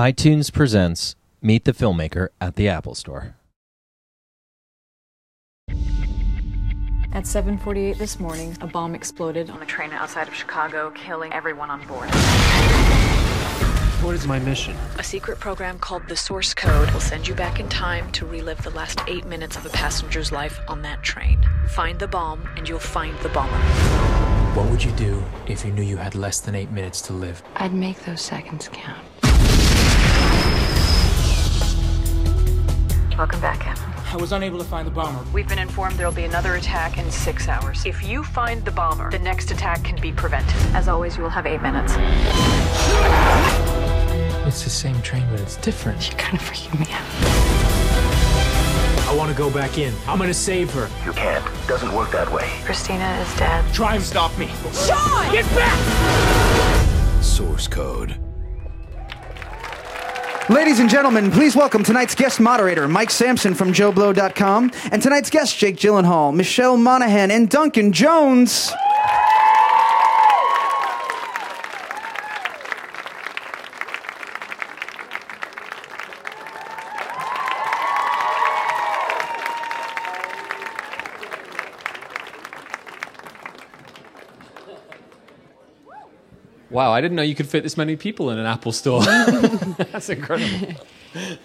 iTunes presents Meet the Filmmaker at the Apple Store. At 7:48 this morning, a bomb exploded on a train outside of Chicago, killing everyone on board. What is my mission? A secret program called the Source Code will send you back in time to relive the last 8 minutes of a passenger's life on that train. Find the bomb and you'll find the bomber. What would you do if you knew you had less than eight minutes to live? I'd make those seconds count. Welcome back, Em. I was unable to find the bomber. We've been informed there'll be another attack in 6 hours. If you find the bomber, the next attack can be prevented. As always, you will have 8 minutes. It's the same train, but it's different. You're kind of freaking me out. I want to go back in. I'm gonna save her. You can't. Doesn't work that way. Christina is dead. Try and stop me. Sean! Get back! Source code. Ladies and gentlemen, please welcome tonight's guest moderator, Mike Sampson from JoBlo.com, and tonight's guests, Jake Gyllenhaal, Michelle Monaghan, and Duncan Jones. Wow, I didn't know you could fit this many people in an Apple store. That's incredible.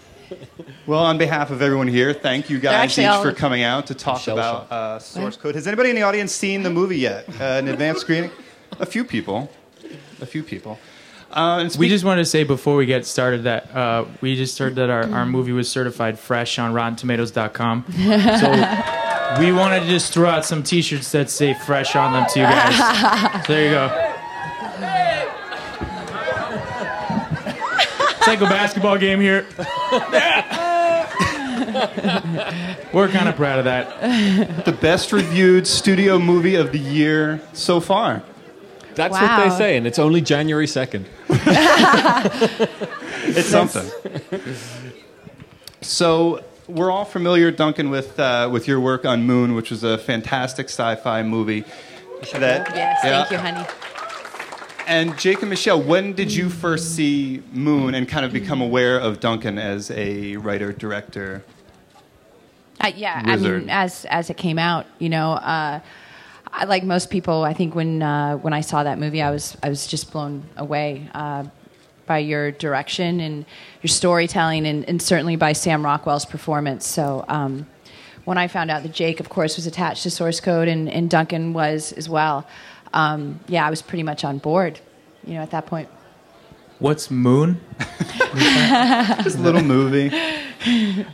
Well, on behalf of everyone here, thank you guys actually each all- for coming out to talk Michelle about uh, source code. Has anybody in the audience seen the movie yet? Uh, an advanced screening? A few people. A few people. Uh, and We speak- just wanted to say before we get started that uh, we just heard that our, our movie was certified fresh on RottenTomatoes.com. So we wanted to just throw out some T-shirts that say fresh on them to you guys. So there you go. It's like a basketball game here. We're kind of proud of that. the best reviewed studio movie of the year so far. That's what they say, and it's only January 2nd. It's something. so we're all familiar, Duncan, with uh, with your work on Moon, which was a fantastic sci-fi movie. That, Yes, yeah. thank you, honey. And Jake and Michelle, when did you first see Moon and kind of become aware of Duncan as a writer director? Uh, yeah, I mean, as as it came out, you know, uh, I, like most people, I think when uh, when I saw that movie, I was I was just blown away uh, by your direction and your storytelling, and, and certainly by Sam Rockwell's performance. So. Um, when I found out that Jake, of course, was attached to Source Code and, and Duncan was as well, um, yeah, I was pretty much on board, you know, at that point. What's Moon? This little movie.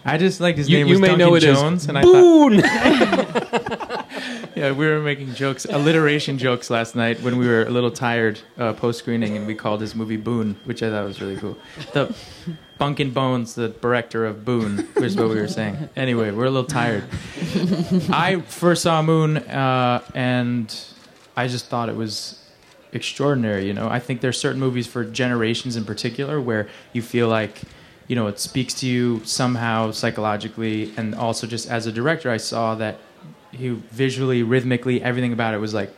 I just liked his You, name you was may Duncan know it as Jones, and I thought. Yeah, we were making jokes, alliteration jokes last night when we were a little tired uh, post screening, and we called his movie Boone, which I thought was really cool. The Bunkin Bones, the director of Boone, is what we were saying. Anyway, we're a little tired. I first saw Moon, uh, and I just thought it was extraordinary. You know, I think there's certain movies for generations in particular where you feel like, you know, it speaks to you somehow psychologically, and also just as a director, I saw that he visually, rhythmically, everything about it was like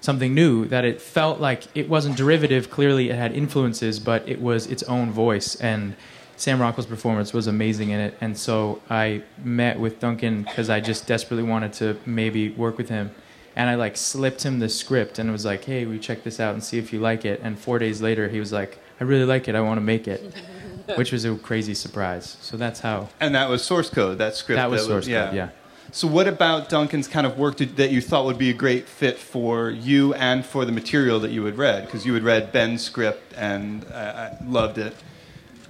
something new. That it felt like it wasn't derivative. Clearly, it had influences, but it was its own voice. And Sam Rockwell's performance was amazing in it. And so I met with Duncan because I just desperately wanted to maybe work with him. And I like slipped him the script and was like, "Hey, we check this out and see if you like it." And four days later, he was like, "I really like it. I want to make it," which was a crazy surprise. So that's how And that was source code, that script. that was source code. Yeah. So, what about Duncan's kind of work did, that you thought would be a great fit for you and for the material that you had read? Because you had read Ben's script and uh, I loved it.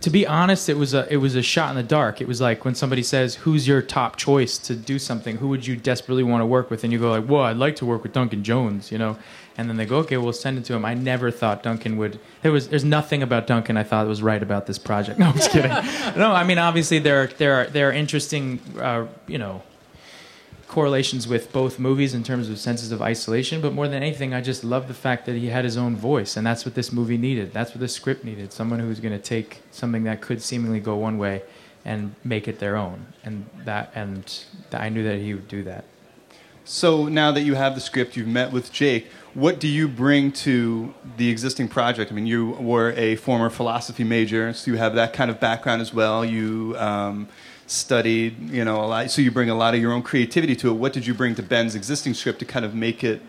To be honest, it was a it was a shot in the dark. It was like when somebody says, "Who's your top choice to do something? Who would you desperately want to work with?" And you go like, "Well, I'd like to work with Duncan Jones," you know. And then they go, "Okay, we'll send it to him." I never thought Duncan would. There was there's nothing about Duncan I thought was right about this project. No, I'm just kidding. no, I mean obviously there are there are there are interesting uh, you know correlations with both movies in terms of senses of isolation, but more than anything, I just love the fact that he had his own voice, and that's what this movie needed. That's what the script needed. Someone who was going to take something that could seemingly go one way and make it their own, and that and I knew that he would do that. So now that you have the script, you've met with Jake. what do you bring to the existing project? I mean, you were a former philosophy major, so you have that kind of background as well. You um, studied, you know, a lot, so you bring a lot of your own creativity to it. What did you bring to Ben's existing script to kind of make it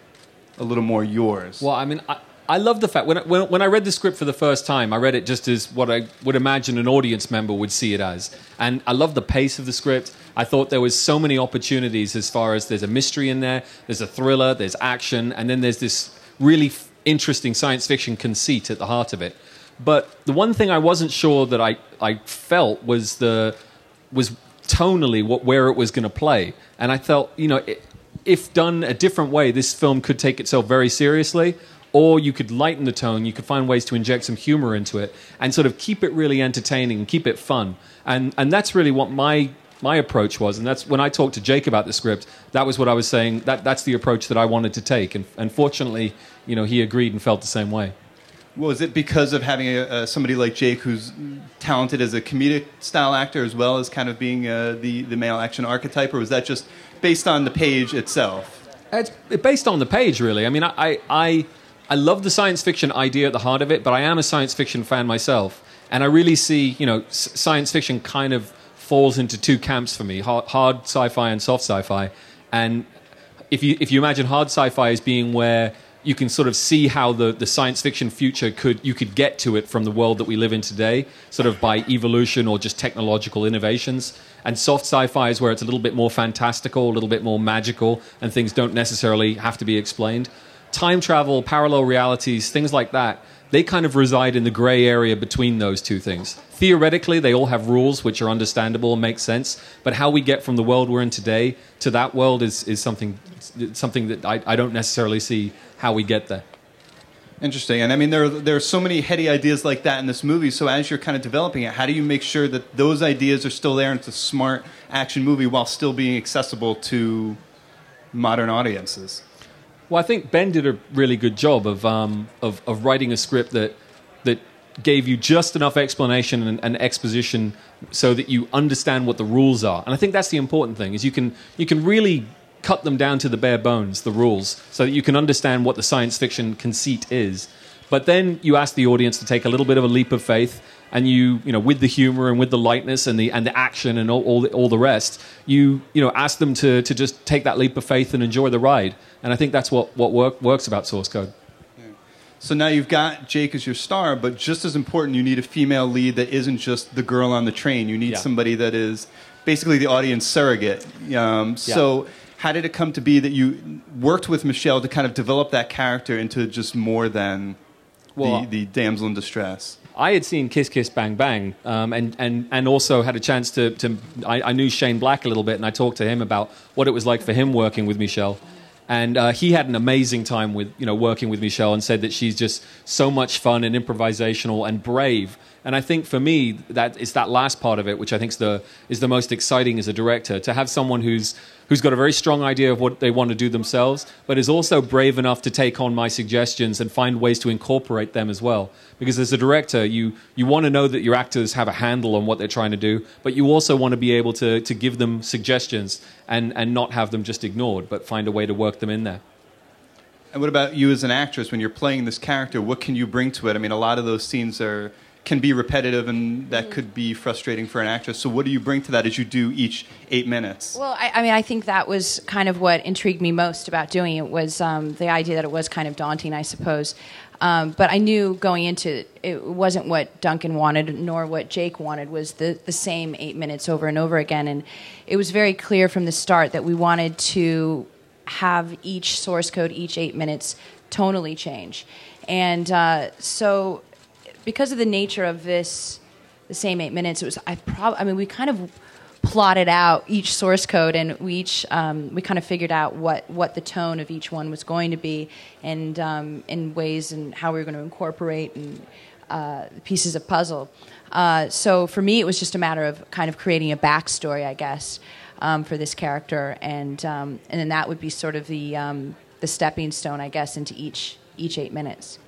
a little more yours? Well, I mean, I, I love the fact when, when when I read the script for the first time, I read it just as what I would imagine an audience member would see it as, and I love the pace of the script. I thought there was so many opportunities as far as there's a mystery in there, there's a thriller, there's action, and then there's this really f- interesting science fiction conceit at the heart of it. But the one thing I wasn't sure that I, I felt was the was tonally what where it was going to play, and I felt you know if done a different way, this film could take itself very seriously, or you could lighten the tone. You could find ways to inject some humor into it and sort of keep it really entertaining and keep it fun. And and that's really what my my approach was, and that's when I talked to Jake about the script. That was what I was saying. That that's the approach that I wanted to take, and, and fortunately, you know, he agreed and felt the same way. Was it because of having a, somebody like Jake who's talented as a comedic style actor as well as kind of being uh, the, the male action archetype, or was that just based on the page itself? It's based on the page, really. I mean, I, I, I love the science fiction idea at the heart of it, but I am a science fiction fan myself, and I really see, you know, science fiction kind of falls into two camps for me: hard, hard sci-fi and soft sci-fi. And if you if you imagine hard sci-fi as being where you can sort of see how the, the science fiction future could you could get to it from the world that we live in today, sort of by evolution or just technological innovations. And soft sci-fi is where it's a little bit more fantastical, a little bit more magical, and things don't necessarily have to be explained. Time travel, parallel realities, things like that, they kind of reside in the gray area between those two things. Theoretically, they all have rules which are understandable and make sense, but how we get from the world we're in today to that world is, is something, something that I, I don't necessarily see how we get there. Interesting. And I mean, there are, there are so many heady ideas like that in this movie. So as you're kind of developing it, how do you make sure that those ideas are still there and it's a smart action movie while still being accessible to modern audiences? Well, I think Ben did a really good job of, um, of, of writing a script that, that gave you just enough explanation and, and exposition so that you understand what the rules are. And I think that's the important thing is you can, you can really cut them down to the bare bones, the rules, so that you can understand what the science fiction conceit is. But then you ask the audience to take a little bit of a leap of faith, and you, you know, with the humor and with the lightness and the and the action and all all the, all the rest, you you know ask them to to just take that leap of faith and enjoy the ride. And I think that's what what work, works about source code. So now you've got Jake as your star, but just as important, you need a female lead that isn't just the girl on the train. You need Yeah. somebody that is basically the audience surrogate. Um, So, how did it come to be that you worked with Michelle to kind of develop that character into just more than Well, the, the damsel in distress? I had seen Kiss Kiss Bang Bang, um, and, and, and also had a chance to, to I, I knew Shane Black a little bit, and I talked to him about what it was like for him working with Michelle. And uh, he had an amazing time with you know working with Michelle, and said that she's just so much fun and improvisational and brave. And I think for me, that it's that last part of it, which I think is the is the most exciting as a director, to have someone who's who's got a very strong idea of what they want to do themselves, but is also brave enough to take on my suggestions and find ways to incorporate them as well. Because as a director, you you want to know that your actors have a handle on what they're trying to do, but you also want to be able to to give them suggestions and and not have them just ignored, but find a way to work them in there. And what about you as an actress when you're playing this character? What can you bring to it? I mean, a lot of those scenes are can be repetitive, and that could be frustrating for an actress. So, what do you bring to that as you do each eight minutes? Well, I, I mean, I think that was kind of what intrigued me most about doing it was um, the idea that it was kind of daunting, I suppose. Um, but I knew going into it, it wasn't what Duncan wanted, nor what Jake wanted. Was the the same eight minutes over and over again, and it was very clear from the start that we wanted to have each source code, each eight minutes, tonally change, and uh, so because of the nature of this, the same eight minutes, it was I prob I mean we kind of plotted out each source code and we each um, we kind of figured out what what the tone of each one was going to be and um, in ways and how we were going to incorporate and uh, pieces of puzzle. Uh, so for me, it was just a matter of kind of creating a backstory, I guess, um, for this character, and um, and then that would be sort of the um, the stepping stone, I guess, into each each eight minutes.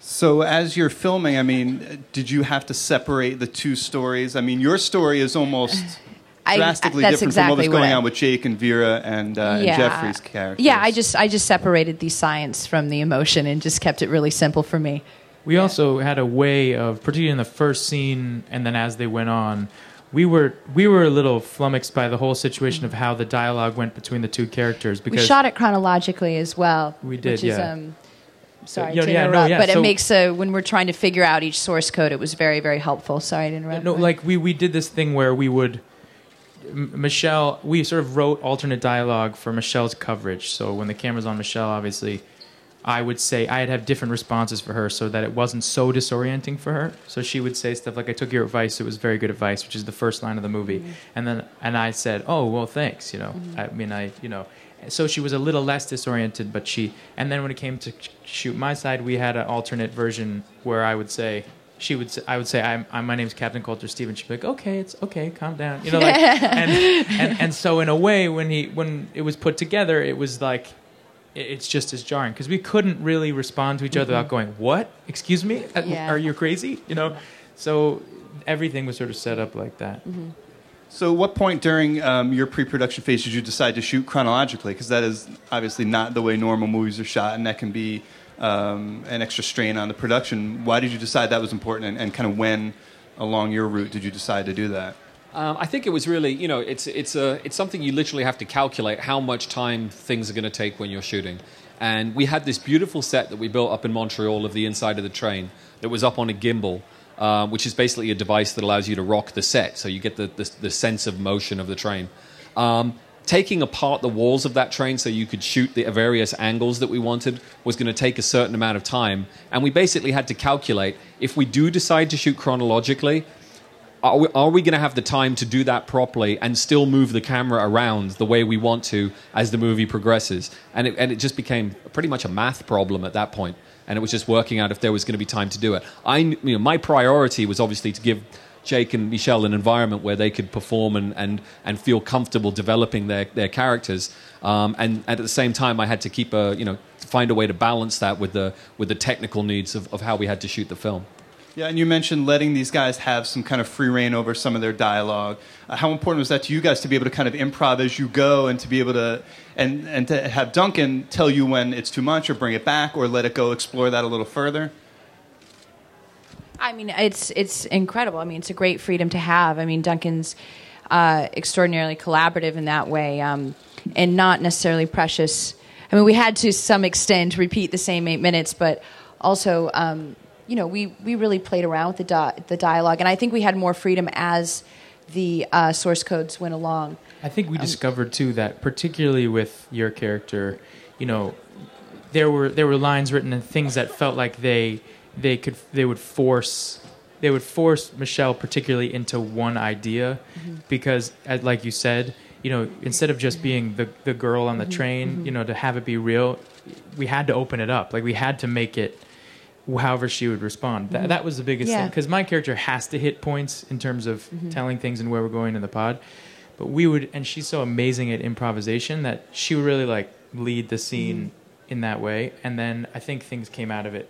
So, as you're filming, I mean, did you have to separate the two stories? I mean, your story is almost I- drastically that's different from what was exactly going what I- on with Jake and Vera and, uh, and Jeffrey's characters. Yeah, I just I just separated the science from the emotion and just kept it really simple for me. We also had a way of, particularly in the first scene, and then as they went on, we were we were a little flummoxed by the whole situation of how the dialogue went between the two characters because We shot it chronologically as well. We did, which is, yeah. um, sorry Yeah, to yeah, no, interrupt, yeah, but so- it makes a when we're trying to figure out each source code, it was very very helpful. Sorry to interrupt. no, like we we did this thing where we would. M- Michelle, we sort of wrote alternate dialogue for Michelle's coverage. So when the camera's on Michelle, obviously, I would say I'd have different responses for her so that it wasn't so disorienting for her. So she would say stuff like, "I took your advice; it was very good advice," which is the first line of the movie. Mm-hmm. And then and I said, "Oh well, thanks." You know, mm-hmm. I mean, I you know, so she was a little less disoriented, but she. And then when it came to shoot my side, we had an alternate version where I would say. She would. Say, I would say, "I'm. I'm my name's Captain Colter Steven." She'd be like, "Okay, it's okay. Calm down." You know, like, and, and and so in a way, when he when it was put together, it was like it's just as jarring because we couldn't really respond to each other without going, "What? Excuse me? Uh, Yeah. Are you crazy?" You know. So everything was sort of set up like that. So, what point during um, your pre-production phase did you decide to shoot chronologically? Because that is obviously not the way normal movies are shot, and that can be um, an extra strain on the production. Why did you decide that was important, and, and kind of when along your route did you decide to do that? Um, I think it was really, you know, it's it's a it's something you literally have to calculate how much time things are going to take when you're shooting. And we had this beautiful set that we built up in Montreal of the inside of the train that was up on a gimbal, uh, which is basically a device that allows you to rock the set, so you get the the, the sense of motion of the train. Um, taking apart the walls of that train so you could shoot the various angles that we wanted was going to take a certain amount of time, and we basically had to calculate if we do decide to shoot chronologically are we, we going to have the time to do that properly and still move the camera around the way we want to as the movie progresses? And it, and it just became pretty much a math problem at that point. And it was just working out if there was going to be time to do it. I, you know, my priority was obviously to give Jake and Michelle an environment where they could perform and, and, and feel comfortable developing their, their characters. Um, and, and at the same time, I had to keep a, you know, find a way to balance that with the, with the technical needs of, of how we had to shoot the film. Yeah, and you mentioned letting these guys have some kind of free reign over some of their dialogue. Uh, how important was that to you guys to be able to kind of improv as you go and to be able to and and to have Duncan tell you when it's too much or bring it back or let it go explore that a little further? I mean, it's it's incredible. I mean, it's a great freedom to have. I mean, Duncan's uh, extraordinarily collaborative in that way, um, and not necessarily precious. I mean, we had to some extent repeat the same eight minutes, but also, um, you know, we we really played around with the di- the dialogue, and I think we had more freedom as the uh, source codes went along. I think we um, discovered too that particularly with your character, you know, there were there were lines written and things that felt like they they could they would force they would force Michelle particularly into one idea mm-hmm. because as, like you said, you know, instead of just being the the girl on the mm-hmm. train, mm-hmm. you know, to have it be real, we had to open it up. Like we had to make it however she would respond. That, mm-hmm. that was the biggest Yeah. thing because my character has to hit points in terms of mm-hmm. telling things and where we're going in the pod. But we would, and she's so amazing at improvisation that she would really like lead the scene mm-hmm. in that way. And then I think things came out of it.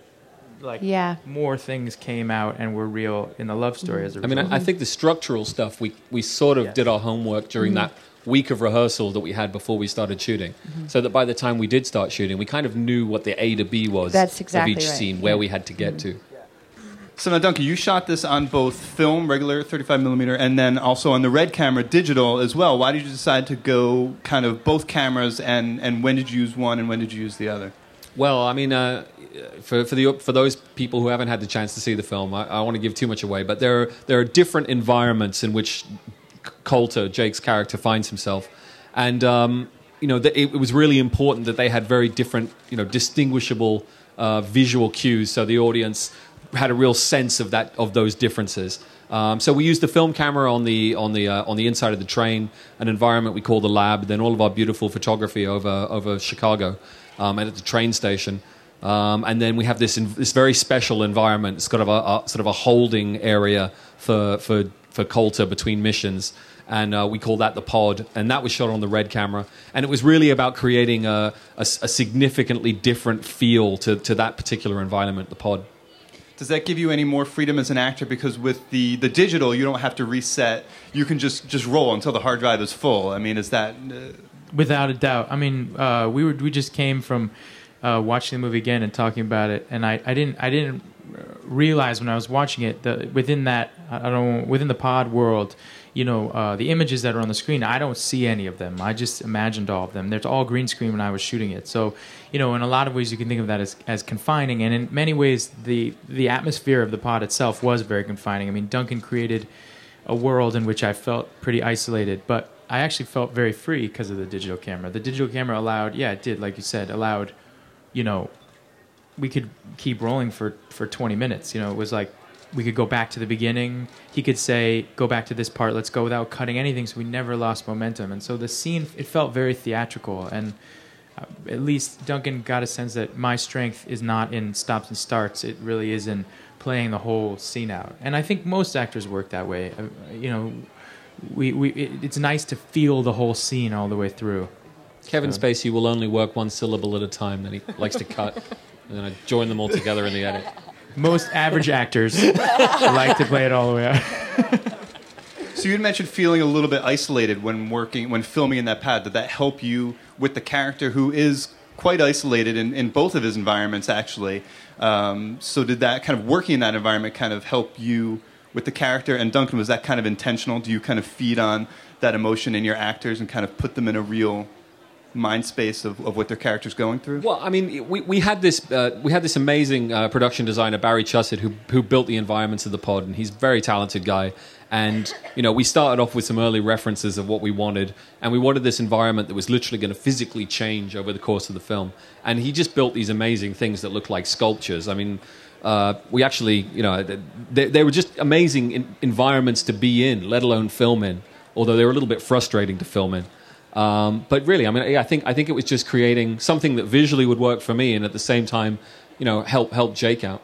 Like Yeah. more things came out and were real in the love story as a I result. I mean, I, I think the structural stuff we we sort of Yeah. did our homework during Mm-hmm. that week of rehearsal that we had before we started shooting, Mm-hmm. so that by the time we did start shooting, we kind of knew what the A to B was That's exactly of each right. Mm-hmm. scene, where we had to get to. So now, Duncan, you shot this on both film, regular 35 millimeter, and then also on the red camera, digital as well. Why did you decide to go kind of both cameras, and, and when did you use one and when did you use the other? Well, I mean, uh, for for the for those people who haven't had the chance to see the film, I, I want to give too much away, but there are, there are different environments in which Colter, Jake's character, finds himself, and um, you know, the, it, it was really important that they had very different, you know, distinguishable uh, visual cues, so the audience had a real sense of that of those differences. Um, so we used the film camera on the on the uh, on the inside of the train, an environment we call the lab, then all of our beautiful photography over over Chicago, um, and at the train station. Um, and then we have this in, this very special environment. It's got a, a sort of a holding area for for for Colter between missions, and uh, we call that the pod. And that was shot on the red camera, and it was really about creating a a significantly different feel to to that particular environment, the pod. does that give you any more freedom as an actor? Because with the, the digital, you don't have to reset. You can just, just roll until the hard drive is full. I mean, is that. Uh, Without a doubt. I mean, uh, we were we just came from uh, watching the movie again and talking about it, and I, I didn't I didn't realize when I was watching it that within that I don't within the pod world, you know, uh, the images that are on the screen, I don't see any of them. I just imagined all of them. There's all green screen when I was shooting it. So, you know, in a lot of ways, you can think of that as, as confining, and in many ways, the the atmosphere of the pod itself was very confining. I mean, Duncan created a world in which I felt pretty isolated, but I actually felt very free because of the digital camera. The digital camera allowed, yeah, it did, like you said, allowed, you know, we could keep rolling for for 20 minutes. You know, it was like we could go back to the beginning. He could say, "Go back to this part. Let's go," without cutting anything. So we never lost momentum. And so the scene it felt very theatrical. And uh, at least Duncan got a sense that my strength is not in stops and starts. It really is in playing the whole scene out. And I think most actors work that way. Uh, you know, we, we it, it's nice to feel the whole scene all the way through. Kevin Spacey will only work one syllable at a time. Then he likes to cut, and then I join them all together in the edit. Most average actors like to play it all the way out. So you had mentioned feeling a little bit isolated when working, when filming in that pad. Did that help you with the character who is quite isolated in, in both of his environments, actually? Um, so did that kind of working in that environment kind of help you with the character? And Duncan, was that kind of intentional? Do you kind of feed on that emotion in your actors and kind of put them in a real mind space of, of what their character's going through? Well, I mean, we, we had this uh, we had this amazing uh, production designer Barry Chusid who who built the environments of the pod, and he's a very talented guy. And you know, we started off with some early references of what we wanted, and we wanted this environment that was literally going to physically change over the course of the film. And he just built these amazing things that looked like sculptures. I mean. Uh, we actually, you know, they, they were just amazing in, environments to be in, let alone film in. Although they were a little bit frustrating to film in. Um, but really, I mean, I think I think it was just creating something that visually would work for me, and at the same time, you know, help help Jake out.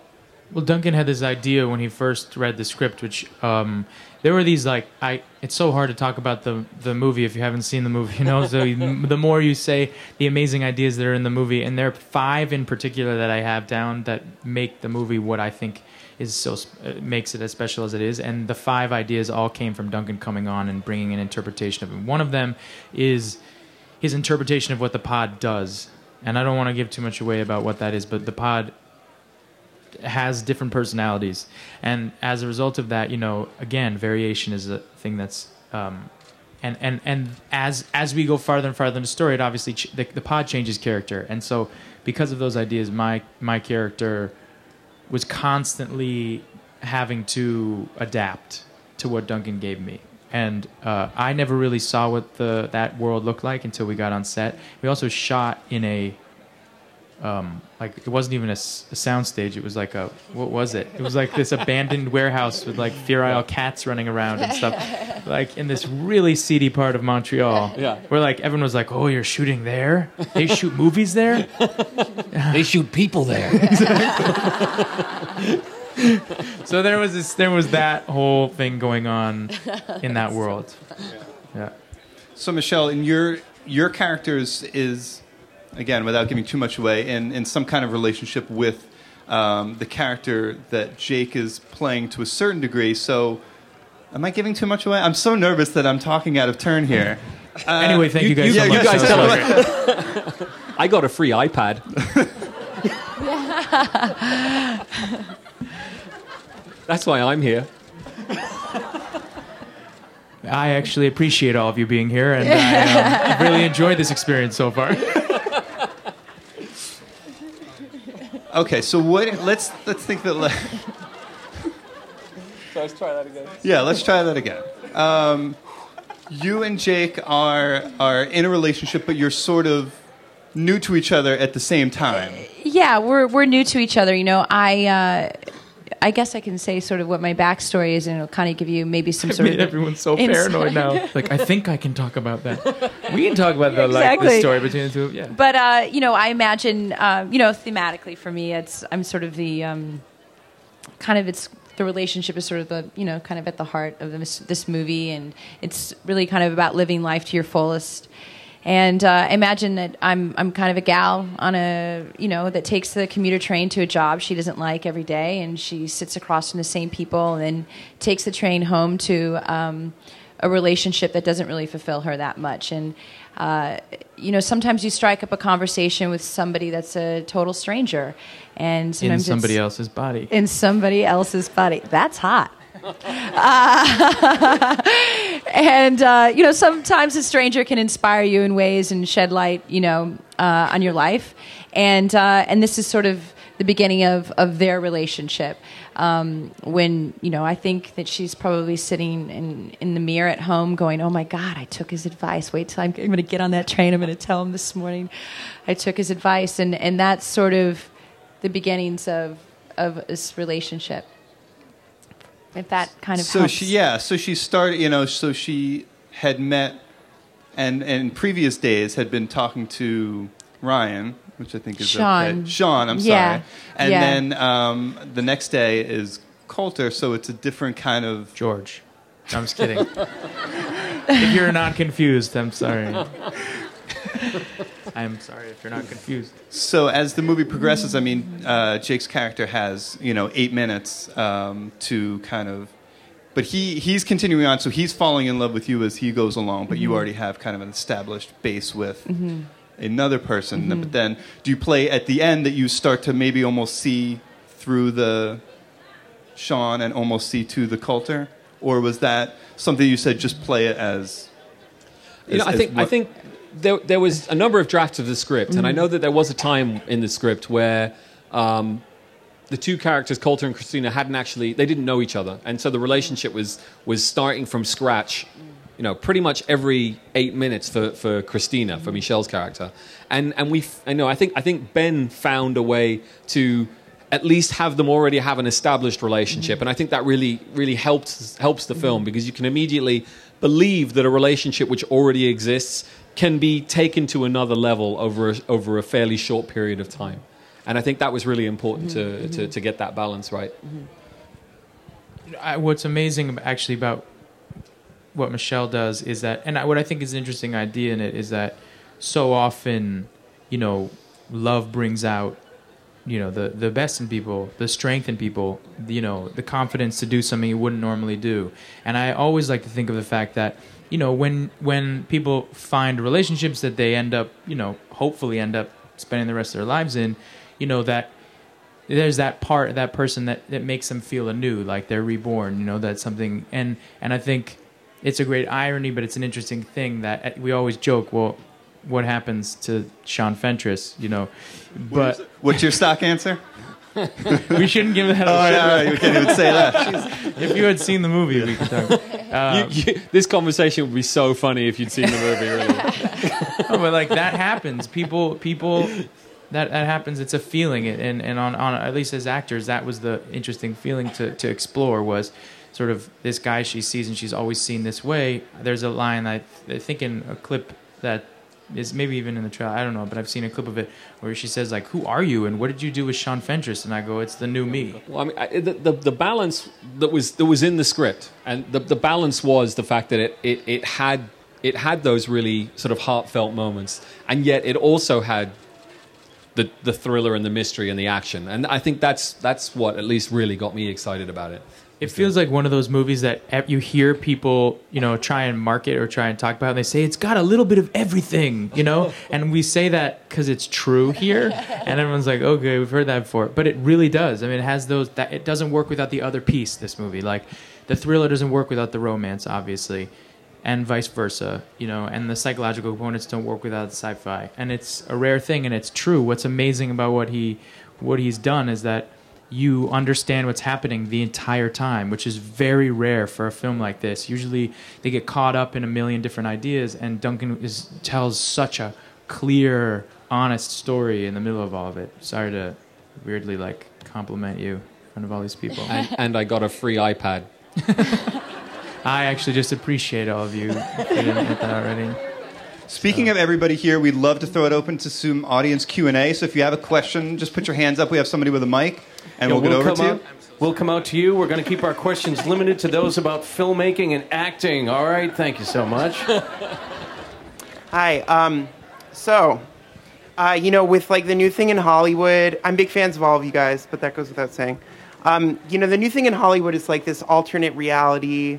Well, Duncan had this idea when he first read the script, which um, there were these like I. It's so hard to talk about the the movie if you haven't seen the movie. You know, so the more you say the amazing ideas that are in the movie, and there are five in particular that I have down that make the movie what I think is so uh, makes it as special as it is. And the five ideas all came from Duncan coming on and bringing an interpretation of it. One of them is his interpretation of what the pod does. And I don't want to give too much away about what that is, but the pod has different personalities, and as a result of that, you know, again, variation is a thing that's. Um, and, and, and as as we go farther and farther in the story, it obviously ch- the, the pod changes character, and so because of those ideas, my my character was constantly having to adapt to what Duncan gave me. And uh, I never really saw what the that world looked like until we got on set. We also shot in a um, like it wasn't even a, sound stage. It was like a what was it? It was like this abandoned warehouse with like feral cats running around and stuff, like in this really seedy part of Montreal. Yeah. where like everyone was like, "Oh, you're shooting there? They shoot movies there." They shoot people there. so there was this, there was that whole thing going on in that world. Yeah. So Michelle, in your your character is, is again, without giving too much away, in, in some kind of relationship with um, the character that Jake is playing to a certain degree. So, am I giving too much away? I'm so nervous that I'm talking out of turn here. Uh, Anyway, thank you guys yeah, so you much. guys That tell great. I got a free iPad. That's why I'm here. I actually appreciate all of you being here, and I um, really enjoyed this experience so far. Okay, so what? Let's let's think that. Le- let's try that again. yeah, let's try that again. Um, you and Jake are are in a relationship, but you're sort of new to each other at the same time. yeah, we're we're new to each other. You know, I uh, I guess I can say sort of what my backstory is, and it'll kind of give you maybe some sort made of Everyone's so insight. paranoid now. Like, I think I can talk about that. We can talk about the like the story between the two. Yeah. But uh, you know, I imagine uh, you know thematically for me, it's I'm sort of the um, kind of it's the relationship is sort of the you know kind of at the heart of this this movie, and it's really kind of about living life to your fullest. And uh, imagine that I'm I'm kind of a gal on a you know that takes the commuter train to a job she doesn't like every day, and she sits across from the same people, and then takes the train home to um, a relationship that doesn't really fulfill her that much. And uh, you know, sometimes you strike up a conversation with somebody that's a total stranger, and in somebody else's body. in somebody else's body. That's hot. Uh, and uh, you know, sometimes a stranger can inspire you in ways and shed light, you know, uh, on your life. And uh, and this is sort of the beginning of of their relationship. Um, when you know, I think that she's probably sitting in in the mirror at home, going, "Oh my God, I took his advice. Wait till I'm, I'm going to get on that train. I'm going to tell him this morning, I took his advice." And and that's sort of the beginnings of of this relationship. If that kind of so helps. she yeah so she started you know so she had met and, and in previous days had been talking to ryan which i think is Sean. okay sean i'm Yeah. sorry and Yeah. then um, the next day is colter so it's a different kind of George. No, I'm just kidding. if you're not confused, I'm sorry. I'm sorry if you're not confused. so as the movie progresses i mean uh, jake's character has you know eight minutes um, to kind of but he, he's continuing on so he's falling in love with you as he goes along but you already have kind of an established base with another person. But then do you play at the end that you start to maybe almost see through the sean and almost see to the colter or was that something you said just play it as, You know, I as think I think there there was a number of drafts of the script, and I know that there was a time in the script where um, the two characters, Colter and Christina, hadn't actually they didn't know each other, and so the relationship was was starting from scratch. You know, pretty much every eight minutes for, for Christina, for Michelle's character, and and we, I know, I think I think Ben found a way to at least have them already have an established relationship, and I think that really really helps helps the film because you can immediately believe that a relationship which already exists can be taken to another level over a, over a fairly short period of time. And I think that was really important to, to, to get that balance right. I, what's amazing actually about what Michelle does is that, and what I think is an interesting idea in it is that so often, you know, love brings out, you know, the the best in people, the strength in people, you know, the confidence to do something you wouldn't normally do. And I always like to think of the fact that, you know, when when people find relationships that they end up, you know, hopefully end up spending the rest of their lives in, you know, that there's that part of that person that, that makes them feel anew like they're reborn you know that's something and and i think it's a great irony but it's an interesting thing that uh, we always joke well what happens to sean fentress you know but what's your stock answer we shouldn't give that oh away yeah, you can't even say that if you had seen the movie we could talk uh, You- you- this conversation would be so funny if you'd seen the movie, really. no, but like that happens. People, people, that that happens. It's a feeling, and and on on at least as actors, that was the interesting feeling to to explore was sort of this guy she sees and she's always seen this way. There's a line I, I think in a clip that is maybe even in the trailer. I don't know, but I've seen a clip of it where she says like, "Who are you? And what did you do with Sean Fentress?" And I go, "It's the new me." Well, I mean, I, the, the the balance that was that was in the script, and the the balance was the fact that it it, it had it had those really sort of heartfelt moments, and yet it also had the the thriller and the mystery and the action, and I think that's that's what at least really got me excited about it. It feels like one of those movies that you hear people, you know, try and market or try and talk about, and they say it's got a little bit of everything, you know, and we say that because it's true here, and everyone's like, okay, we've heard that before, but it really does. I mean, it has those that it doesn't work without the other piece. This movie, like the thriller, doesn't work without the romance, obviously, and vice versa, you know, and the psychological components don't work without the sci-fi, and it's a rare thing, and it's true. What's amazing about what he what he's done is that you understand what's happening the entire time, which is very rare for a film like this. Usually, they get caught up in a million different ideas, and Duncan is tells such a clear, honest story in the middle of all of it. Sorry to weirdly like compliment you in front of all these people. And, and I got a free iPad. I actually just appreciate all of you. If you didn't get that already. Speaking of everybody here, we'd love to throw it open to some audience Q and A. So if you have a question, just put your hands up. We have somebody with a mic, and Yeah, we'll get over come to you. out, We'll come out to you. We're going to keep our questions limited to those about filmmaking and acting. All right. Thank you so much. Hi. Um, so, uh, you know, with like the new thing in Hollywood, I'm big fans of all of you guys, but that goes without saying. Um, you know, the new thing in Hollywood is like this alternate reality.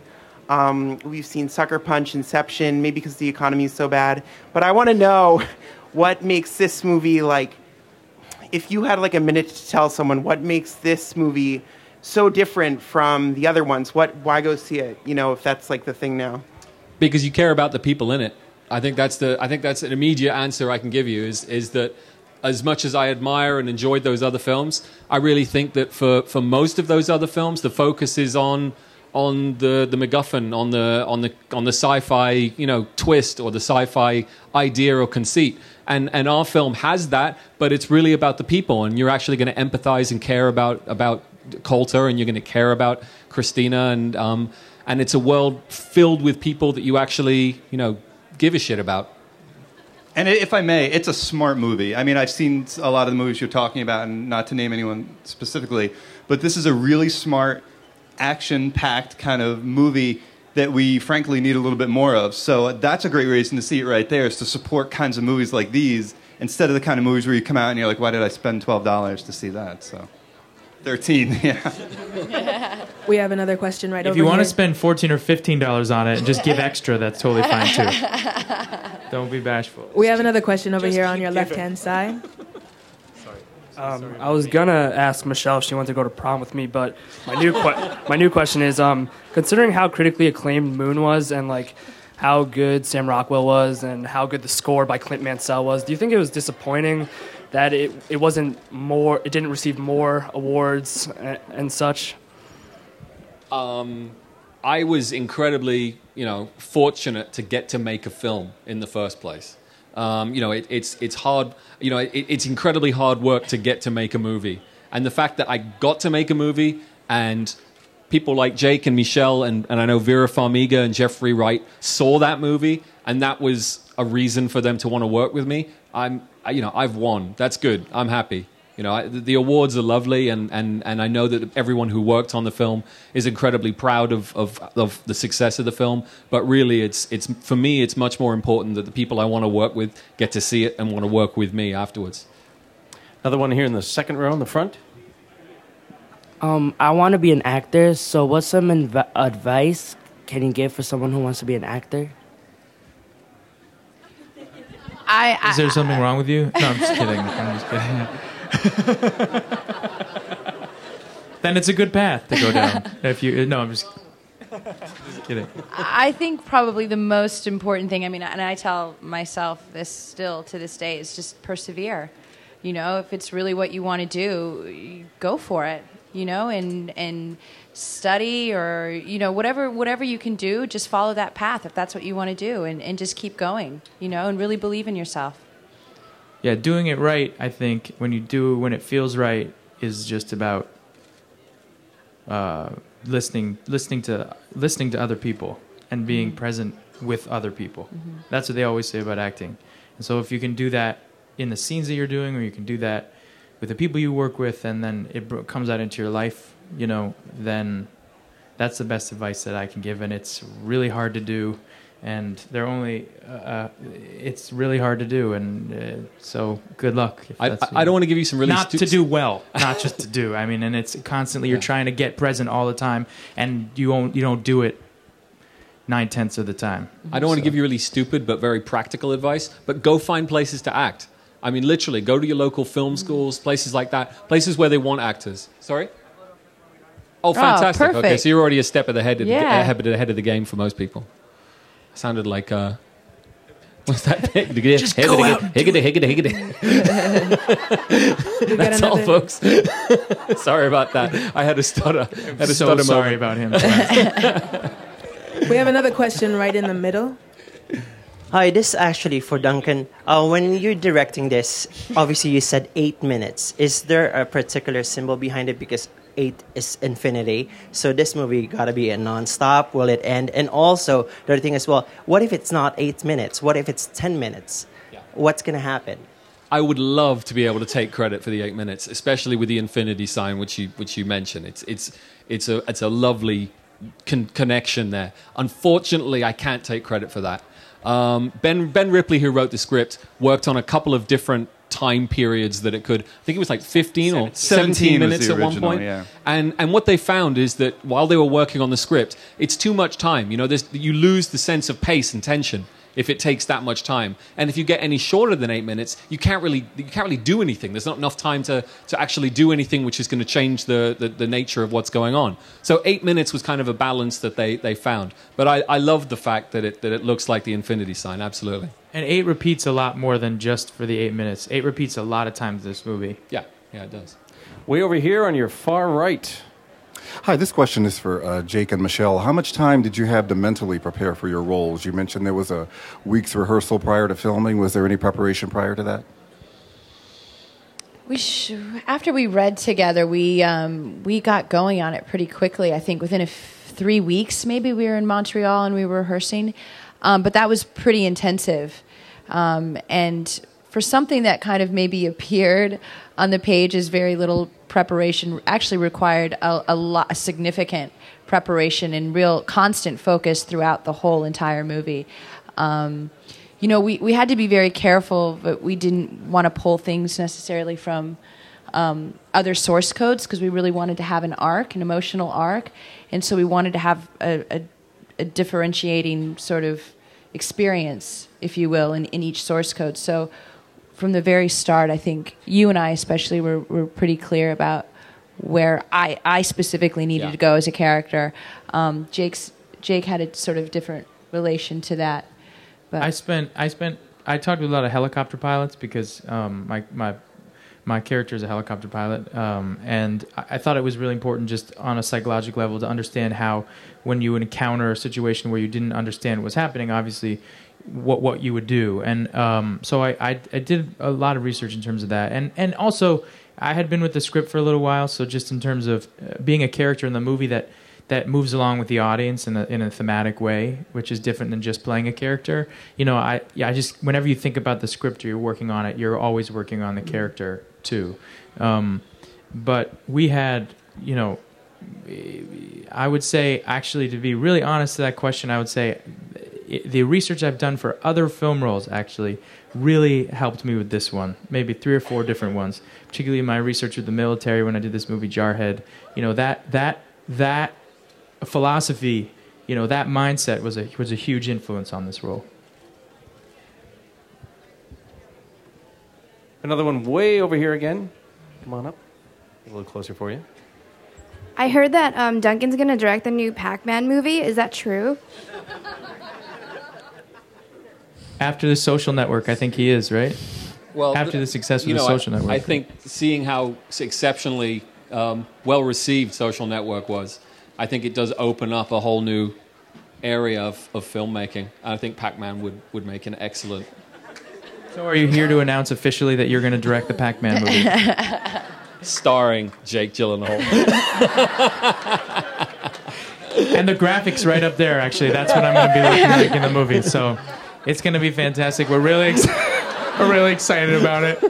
Um, we've seen Sucker Punch, Inception, maybe because the economy is so bad. But I want to know what makes this movie like. If you had like a minute to tell someone what makes this movie so different from the other ones, what why go see it? You know, if that's like the thing now. because you care about the people in it. I think that's the I think that's an immediate answer I can give you is is that as much as I admire and enjoyed those other films, I really think that for, for most of those other films, the focus is on on the, the MacGuffin, on the on the on the sci-fi you know twist or the sci-fi idea or conceit. And and our film has that, but it's really about the people, and you're actually going to empathize and care about about Colter, and you're going to care about Christina, and um, and it's a world filled with people that you actually you know give a shit about. And if I may, it's a smart movie. I mean, I've seen a lot of the movies you're talking about, and not to name anyone specifically, but this is a really smart, action packed kind of movie that we frankly need a little bit more of. So that's a great reason to see it right there, is to support kinds of movies like these instead of the kind of movies where you come out and you're like, why did I spend $12 to see that? So 13, yeah. We have another question right If over you want here. to spend fourteen or fifteen dollars on it and just give extra, that's totally fine too. Don't be bashful. We have another question over Just here on your left hand side. Um, I was gonna ask Michelle if she wanted to go to prom with me, but my new que- my new question is, um, considering how critically acclaimed Moon was and like how good Sam Rockwell was and how good the score by Clint Mansell was, do you think it was disappointing that it it wasn't more, it didn't receive more awards and, and such? Um, I was incredibly, you know, fortunate to get to make a film in the first place. Um, you know, it, it's it's hard. You know, it, it's incredibly hard work to get to make a movie, and the fact that I got to make a movie and people like Jake and Michelle and, and I know Vera Farmiga and Jeffrey Wright saw that movie, and that was a reason for them to want to work with me. I'm, you know, I've won. That's good. I'm happy. You know, I, the the awards are lovely, and, and, and I know that everyone who worked on the film is incredibly proud of, of, of the success of the film. But really, it's, it's for me, it's much more important that the people I want to work with get to see it and want to work with me afterwards. Another one here in the second row in the front. Um, I want to be an actor. So, what's some inv- advice can you give for someone who wants to be an actor? I, I Is there something wrong with you? No, I'm just kidding. I'm just kidding. then it's a good path to go down. If you no, I'm just, just kidding. I think probably the most important thing, I mean, and I tell myself this still to this day, is just persevere. You know, if it's really what you want to do, go for it. You know, and and study or you know whatever whatever you can do, just follow that path if that's what you want to do, and and just keep going. You know, and really believe in yourself. Yeah, doing it right. I think when you do when it feels right is just about uh, listening, listening to listening to other people and being Mm-hmm. present with other people. That's what they always say about acting. And so if you can do that in the scenes that you're doing, or you can do that with the people you work with, and then it comes out into your life, you know, then that's the best advice that I can give. And it's really hard to do, and they're only uh, uh, it's really hard to do. And uh, so good luck. if I- that's I- I don't wanna give you some really not stu- to do well, not just to do. I mean, and it's constantly you're trying to get present all the time, and you won't you don't do it nine tenths of the time. I don't want to give you really stupid but very practical advice, but go find places to act. I mean, literally, go to your local film schools, places like that, places where they want actors. Sorry? Oh, fantastic. okay, so you're already a step of the head of, Yeah. ahead, ahead of the game for most people. Sounded like, uh, what's that? Just go out and higgity, higgity, higgity. That's all, another- folks. sorry about that. I had a stutter. I had a so stutter sorry moment. about him. We have another question right in the middle. Hi, this is actually for Duncan. Uh, when you're directing this, obviously you said eight minutes. Is there a particular symbol behind it? Because eight is infinity. So this movie got to be a non-stop. Will it end? And also, the other thing as well, what if it's not eight minutes? What if it's 10 minutes? What's going to happen? I would love to be able to take credit for the eight minutes, especially with the infinity sign, which you which you mentioned. It's it's it's a it's a lovely con- connection there. Unfortunately, I can't take credit for that. Um, ben Ben Ripley, who wrote the script, worked on a couple of different time periods that it could. I think it was like 15 or 17 17 minutes the at one point. yeah. And and what they found is that while they were working on the script, it's too much time. You know, you lose the sense of pace and tension if it takes that much time. And if you get any shorter than eight minutes, you can't really you can't really do anything. There's not enough time to to actually do anything which is going to change the, the the nature of what's going on. So eight minutes was kind of a balance that they they found. But I I love the fact that it that it looks like the infinity sign. Absolutely. And eight repeats a lot more than just for the eight minutes. Eight repeats a lot of times this movie. Yeah, yeah, it does. Way over here on your far right. Hi, this question is for uh, Jake and Michelle. How much time did you have to mentally prepare for your roles? You mentioned there was a week's rehearsal prior to filming. Was there any preparation prior to that? We sh- after we read together, we um, we got going on it pretty quickly. I think within a f- three weeks, maybe we were in Montreal and we were rehearsing, um, but that was pretty intensive. Um, and for something that kind of maybe appeared on the page as very little preparation, actually required a, a lot, a significant preparation and real constant focus throughout the whole entire movie. Um, you know, we, we had to be very careful, but we didn't want to pull things necessarily from um, other source codes because we really wanted to have an arc, an emotional arc, and so we wanted to have a, a, a differentiating sort of experience, if you will, in, in each source code. So from the very start, I think you and I especially were, were pretty clear about where I, I specifically needed Yeah. to go as a character. Um, Jake's Jake had a sort of different relation to that. But I spent I spent I talked with a lot of helicopter pilots because um, my my my character is a helicopter pilot, um, and I, I thought it was really important just on a psychological level to understand how when you encounter a situation where you didn't understand what was happening, obviously what what you would do, and um, so I, I I did a lot of research in terms of that, and and also I had been with the script for a little while, so just in terms of uh, being a character in the movie that that moves along with the audience in a in a thematic way, which is different than just playing a character. You know, I yeah, I just whenever you think about the script or you're working on it, you're always working on the character too. Um, but we had, you know, I would say actually to be really honest to that question, I would say eh, the research I've done for other film roles actually really helped me with this one. Maybe three or four different ones, particularly my research with the military when I did this movie Jarhead. You know that that that philosophy, you know that mindset was a was a huge influence on this role. Another one way over here again. Come on up. A little closer for you. I heard that um, Duncan's going to direct the new Pac Man movie. Is that true? After the Social Network, I think he is right. Well, after the success of you the know, Social I, Network, I think seeing how exceptionally um, well received Social Network was, I think it does open up a whole new area of, of filmmaking. I think Pac Man would, would make an excellent. So, are you here to announce officially that you're going to direct the Pac Man movie? Starring Jake Gyllenhaal. and the graphics right up there. Actually, that's what I'm going to be looking like in the movie. So, it's going to be fantastic. We're really ex- we're really excited about it.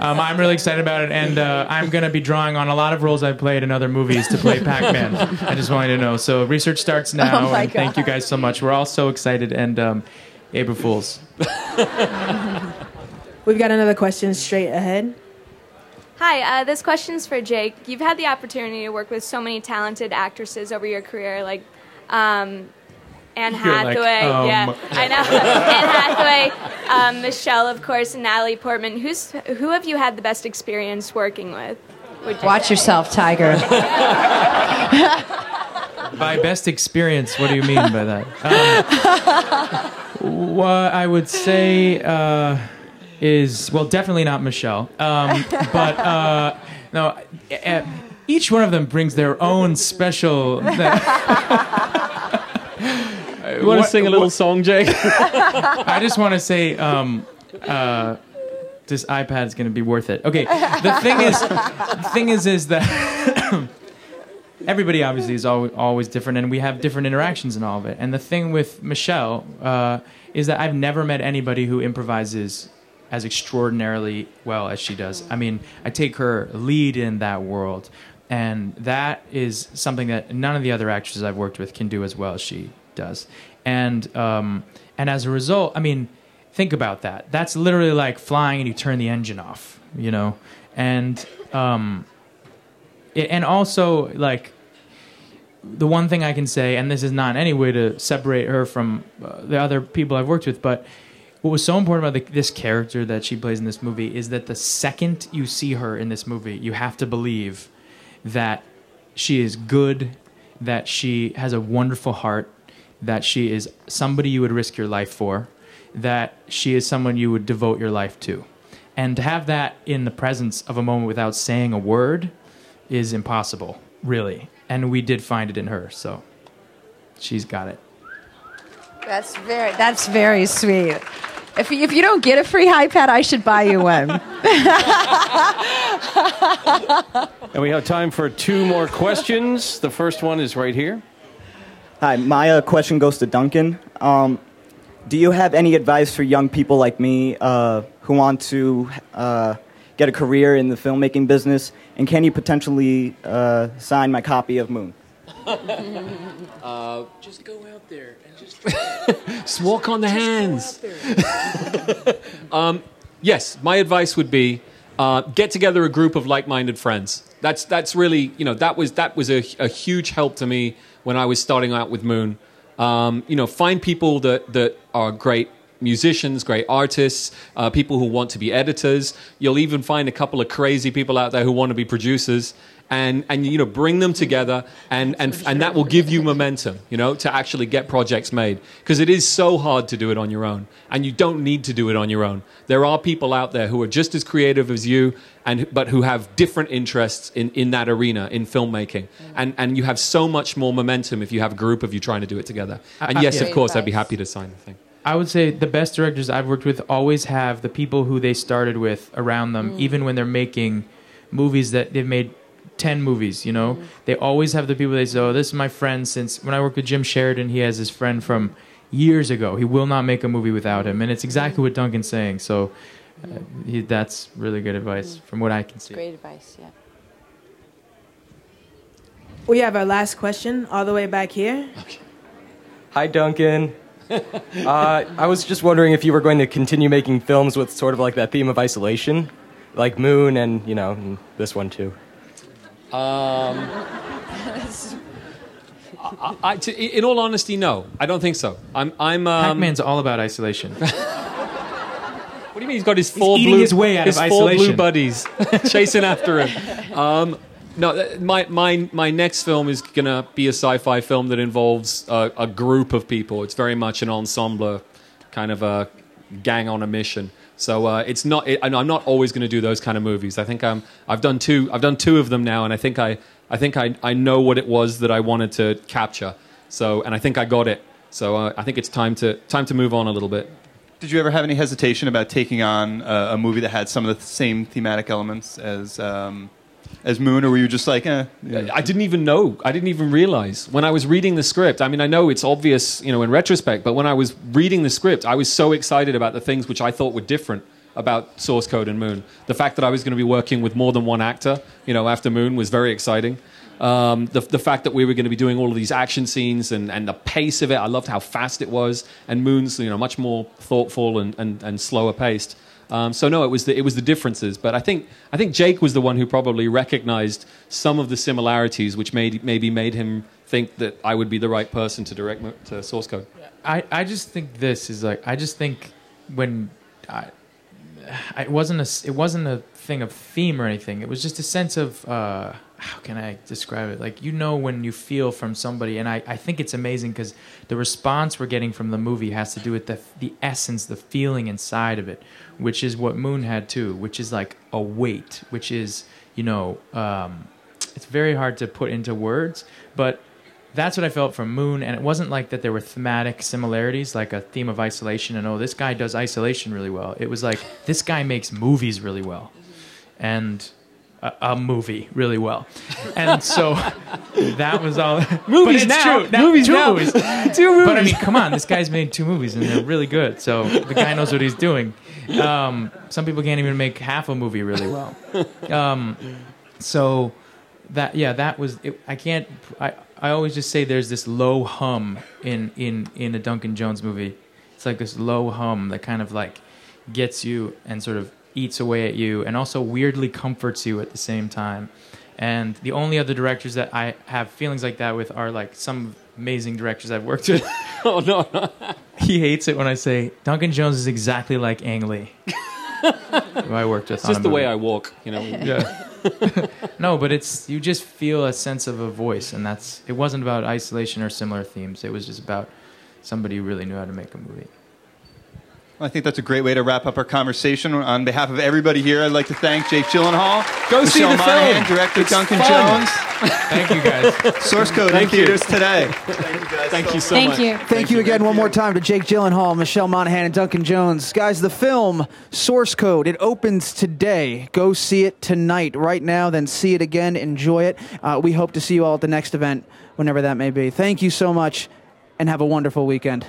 Um, I'm really excited about it, and uh, I'm going to be drawing on a lot of roles I've played in other movies to play Pac-Man. I just wanted to know. So, research starts now, Oh my and thank you guys so much. We're all so excited, and um, April Fools. We've got another question straight ahead. Hi, uh, this question's for Jake. You've had the opportunity to work with so many talented actresses over your career, like um, Anne You're like, Hathaway. um, yeah, I know. Anne Hathaway, um, Michelle, of course, and Natalie Portman. Who's who have you had the best experience working with? you Watch say? yourself, Tiger. By best experience, what do you mean by that? Um, what I would say uh, is, well, definitely not Michelle. Um, but uh, no, uh, each one of them brings their own special. You want to sing a little song, Jake? I just want to say, um, uh, this iPad is going to be worth it. Okay, the thing is, the thing is, is that everybody obviously is always, always different, and we have different interactions in all of it. And the thing with Michelle uh, is that I've never met anybody who improvises as extraordinarily well as she does. I mean, I take her lead in that world, and that is something that none of the other actresses I've worked with can do as well as she does, and um, and as a result, I mean, think about that. That's literally like flying and you turn the engine off, you know, and um, it, and also like the one thing I can say, and this is not in any way to separate her from uh, the other people I've worked with, but what was so important about the, this character that she plays in this movie is that the second you see her in this movie, you have to believe that she is good, that she has a wonderful heart, that she is somebody you would risk your life for, that she is someone you would devote your life to. And to have that in the presence of a moment without saying a word is impossible, really. And we did find it in her, so she's got it. That's very that's very sweet. If you, if you don't get a free iPad, I should buy you one. And we have time for two more questions. The first one is right here. Hi, my uh, question goes to Duncan. Um, do you have any advice for young people like me uh, who want to uh, get a career in the filmmaking business? And can you potentially uh, sign my copy of Moon? Uh, Just go out there and just. just walk on the hands. um, yes, my advice would be uh, get together a group of like-minded friends. That's that's really you know that was that was a, a huge help to me when I was starting out with Moon. Um, you know, find people that that are great musicians, great artists, uh, people who want to be editors. You'll even find a couple of crazy people out there who want to be producers. And, and you know bring them together and, and, and that will give you momentum you know to actually get projects made. Because it is so hard to do it on your own and you don't need to do it on your own. There are people out there who are just as creative as you and but who have different interests in, in that arena in filmmaking. And, and you have so much more momentum if you have a group of you trying to do it together. And yes of course I'd be happy to sign the thing. I would say the best directors I've worked with always have the people who they started with around them, Mm. even when they're making movies that they've made 10 movies, you know? They always have the people they say, oh, this is my friend since when I worked with Jim Sheridan, he has his friend from years ago. He will not make a movie without him. And it's exactly what Duncan's saying. So uh, he, that's really good advice from what I can see. Great advice, yeah. We have our last question all the way back here. Hi, Duncan. uh, I was just wondering if you were going to continue making films with sort of like that theme of isolation, like Moon and, you know, and this one too. Um, I, I, to, in all honesty, no, I don't think so. I'm, I'm. Um, Pac-Man's all about isolation. What do you mean he's got his four blue, his way out of his four blue buddies chasing after him? Um, no, my, my, my next film is going to be a sci-fi film that involves a, a group of people. It's very much an ensemble, kind of a gang on a mission. So uh, it's not. It, I'm not always going to do those kind of movies. I think I'm. I've done two. I've done two of them now, and I think I. I think I, I know what it was that I wanted to capture. So, and I think I got it. So uh, I think it's time to time to move on a little bit. Did you ever have any hesitation about taking on uh, a movie that had some of the same thematic elements as um, as Moon, or were you just like, eh? I didn't even know. I didn't even realize when I was reading the script. I mean, I know it's obvious, you know, in retrospect, but when I was reading the script, I was so excited about the things which I thought were different about Source Code and Moon. The fact that I was going to be working with more than one actor, you know, after Moon was very exciting. Um, the, the fact that we were going to be doing all of these action scenes and, and the pace of it, I loved how fast it was. And Moon's, you know, much more thoughtful and, and, and slower paced. Um, so no, it was the, it was the differences. But I think I think Jake was the one who probably recognized some of the similarities, which made maybe made him think that I would be the right person to direct to source code. I, I just think this is like I just think when I, it wasn't a it wasn't a thing of theme or anything. It was just a sense of uh, how can I describe it? Like you know when you feel from somebody, and I, I think it's amazing because the response we're getting from the movie has to do with the the essence, the feeling inside of it, which is what Moon had too, which is like a weight, which is you know um, it's very hard to put into words, but that's what I felt from Moon, and it wasn't like that there were thematic similarities, like a theme of isolation, and oh, this guy does isolation really well. It was like this guy makes movies really well, and a, a movie really well, and so that was all. Movies but it's now. Movies two now. movies, Two But I mean, come on, this guy's made two movies, and they're really good. So the guy knows what he's doing. Um, some people can't even make half a movie really well. Um, so that yeah, that was. It, I can't. I I always just say there's this low hum in in in a Duncan Jones movie. It's like this low hum that kind of like gets you and sort of eats away at you, and also weirdly comforts you at the same time. And the only other directors that I have feelings like that with are like some amazing directors I've worked with. oh no, he hates it when I say Duncan Jones is exactly like Ang Lee. who I worked with. It's on just the way. I walk, you know. Yeah. no, but it's you just feel a sense of a voice, and that's it. Wasn't about isolation or similar themes. It was just about somebody who really knew how to make a movie. I think that's a great way to wrap up our conversation. On behalf of everybody here, I'd like to thank Jake Gyllenhaal, Go see Michelle the Monaghan, film. director It's Duncan fun. Jones. Thank you, guys. Source code in Thank you. theaters today. Thank you so Thank much. you. Thank, you again one more time to Jake Gyllenhaal, Michelle Monaghan, and Duncan Jones. Guys, the film Source Code, it opens today. Go see it tonight, right now, then see it again. Enjoy it. Uh, we hope to see you all at the next event, whenever that may be. Thank you so much, and have a wonderful weekend.